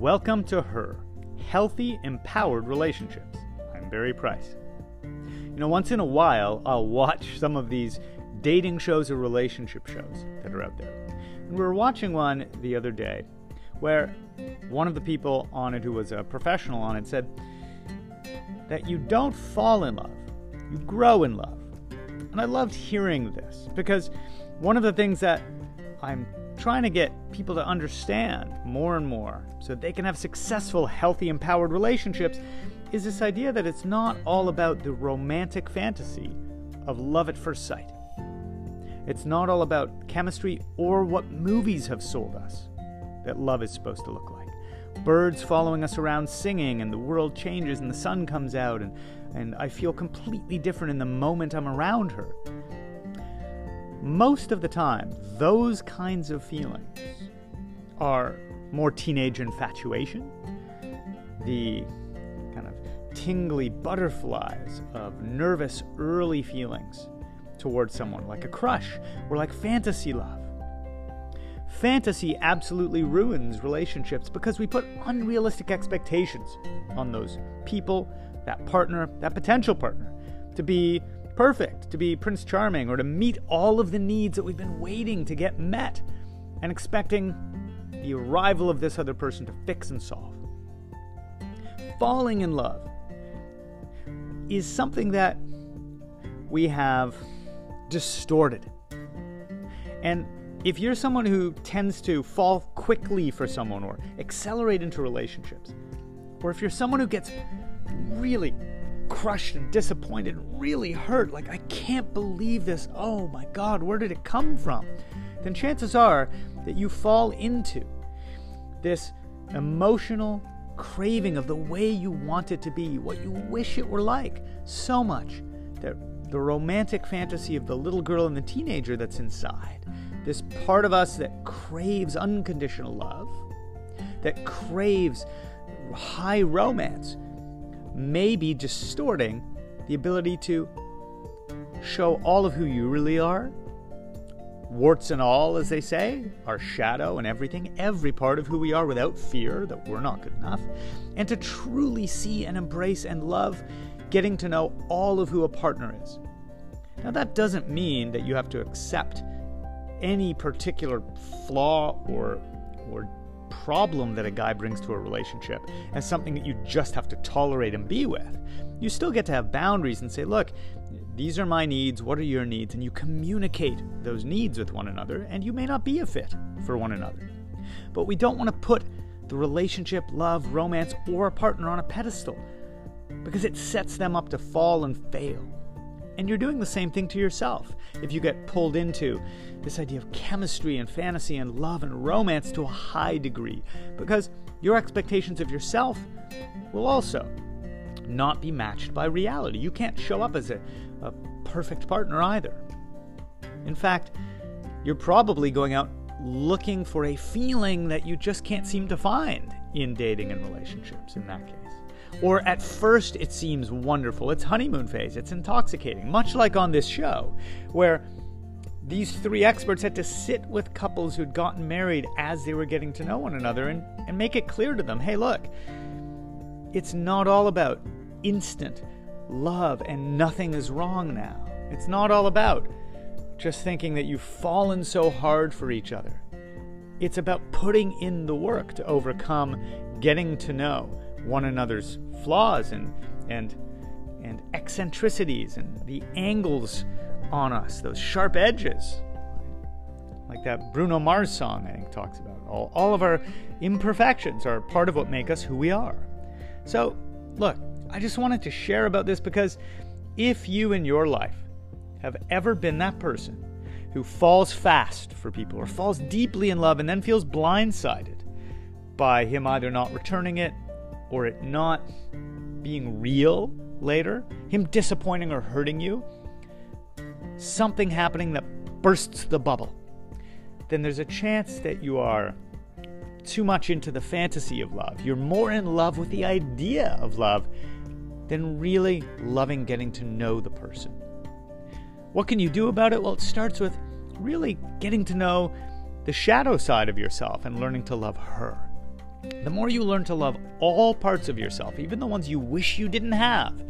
Welcome to Her Healthy, Empowered Relationships. I'm Barry Price. You know, once in a while, I'll watch some of these dating shows or relationship shows that are out there. And we were watching one the other day where one of the people on it who was a professional on it said that you don't fall in love, you grow in love. And I loved hearing this because one of the things that I'm trying to get people to understand more and more so they can have successful, healthy, empowered relationships is this idea that it's not all about the romantic fantasy of love at first sight. It's not all about chemistry or what movies have sold us that love is supposed to look like. Birds following us around singing, and the world changes, and the sun comes out, and, and I feel completely different in the moment I'm around her. Most of the time, those kinds of feelings are more teenage infatuation, the kind of tingly butterflies of nervous early feelings towards someone, like a crush or like fantasy love. Fantasy absolutely ruins relationships because we put unrealistic expectations on those people, that partner, that potential partner, to be perfect, to be Prince Charming, or to meet all of the needs that we've been waiting to get met and expecting the arrival of this other person to fix and solve. Falling in love is something that we have distorted. And if you're someone who tends to fall quickly for someone or accelerate into relationships, or if you're someone who gets really crushed and disappointed, really hurt, like, I can't believe this. Oh my God, where did it come from? Then chances are that you fall into this emotional craving of the way you want it to be, what you wish it were like, so much that the romantic fantasy of the little girl and the teenager that's inside, this part of us that craves unconditional love, that craves high romance, may be distorting the ability to show all of who you really are, warts and all, as they say, our shadow and everything, every part of who we are without fear that we're not good enough, and to truly see and embrace and love getting to know all of who a partner is. Now, that doesn't mean that you have to accept any particular flaw or, or problem that a guy brings to a relationship as something that you just have to tolerate and be with. You still get to have boundaries and say, look, these are my needs, what are your needs? And you communicate those needs with one another, and you may not be a fit for one another. But we don't want to put the relationship, love, romance, or a partner on a pedestal because it sets them up to fall and fail. And you're doing the same thing to yourself if you get pulled into this idea of chemistry and fantasy and love and romance to a high degree, because your expectations of yourself will also not be matched by reality. You can't show up as a, a perfect partner either. In fact, you're probably going out looking for a feeling that you just can't seem to find in dating and relationships in that case. Or at first it seems wonderful. It's honeymoon phase, it's intoxicating, much like on this show, where these three experts had to sit with couples who'd gotten married as they were getting to know one another and, and make it clear to them hey, look, it's not all about instant love and nothing is wrong now. It's not all about just thinking that you've fallen so hard for each other. It's about putting in the work to overcome getting to know one another's flaws and and and eccentricities and the angles on us, those sharp edges. Like that Bruno Mars song I think talks about. All, all of our imperfections are part of what make us who we are. So, look, I just wanted to share about this because if you in your life have ever been that person who falls fast for people or falls deeply in love and then feels blindsided by him either not returning it or it not being real later, him disappointing or hurting you, something happening that bursts the bubble, then there's a chance that you are too much into the fantasy of love. You're more in love with the idea of love than really loving getting to know the person. What can you do about it? Well, it starts with really getting to know the shadow side of yourself and learning to love her. The more you learn to love all parts of yourself, even the ones you wish you didn't have,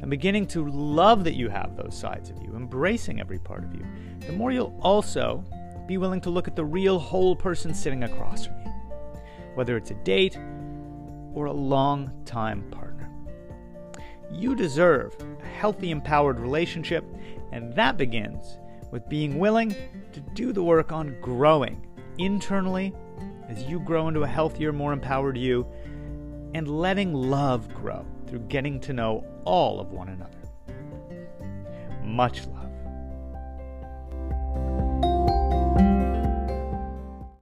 and beginning to love that you have those sides of you, embracing every part of you, the more you'll also be willing to look at the real whole person sitting across from you, whether it's a date or a long time partner. You deserve a healthy, empowered relationship, and that begins with being willing to do the work on growing internally as you grow into a healthier, more empowered you, and letting love grow through getting to know all of one another. Much love.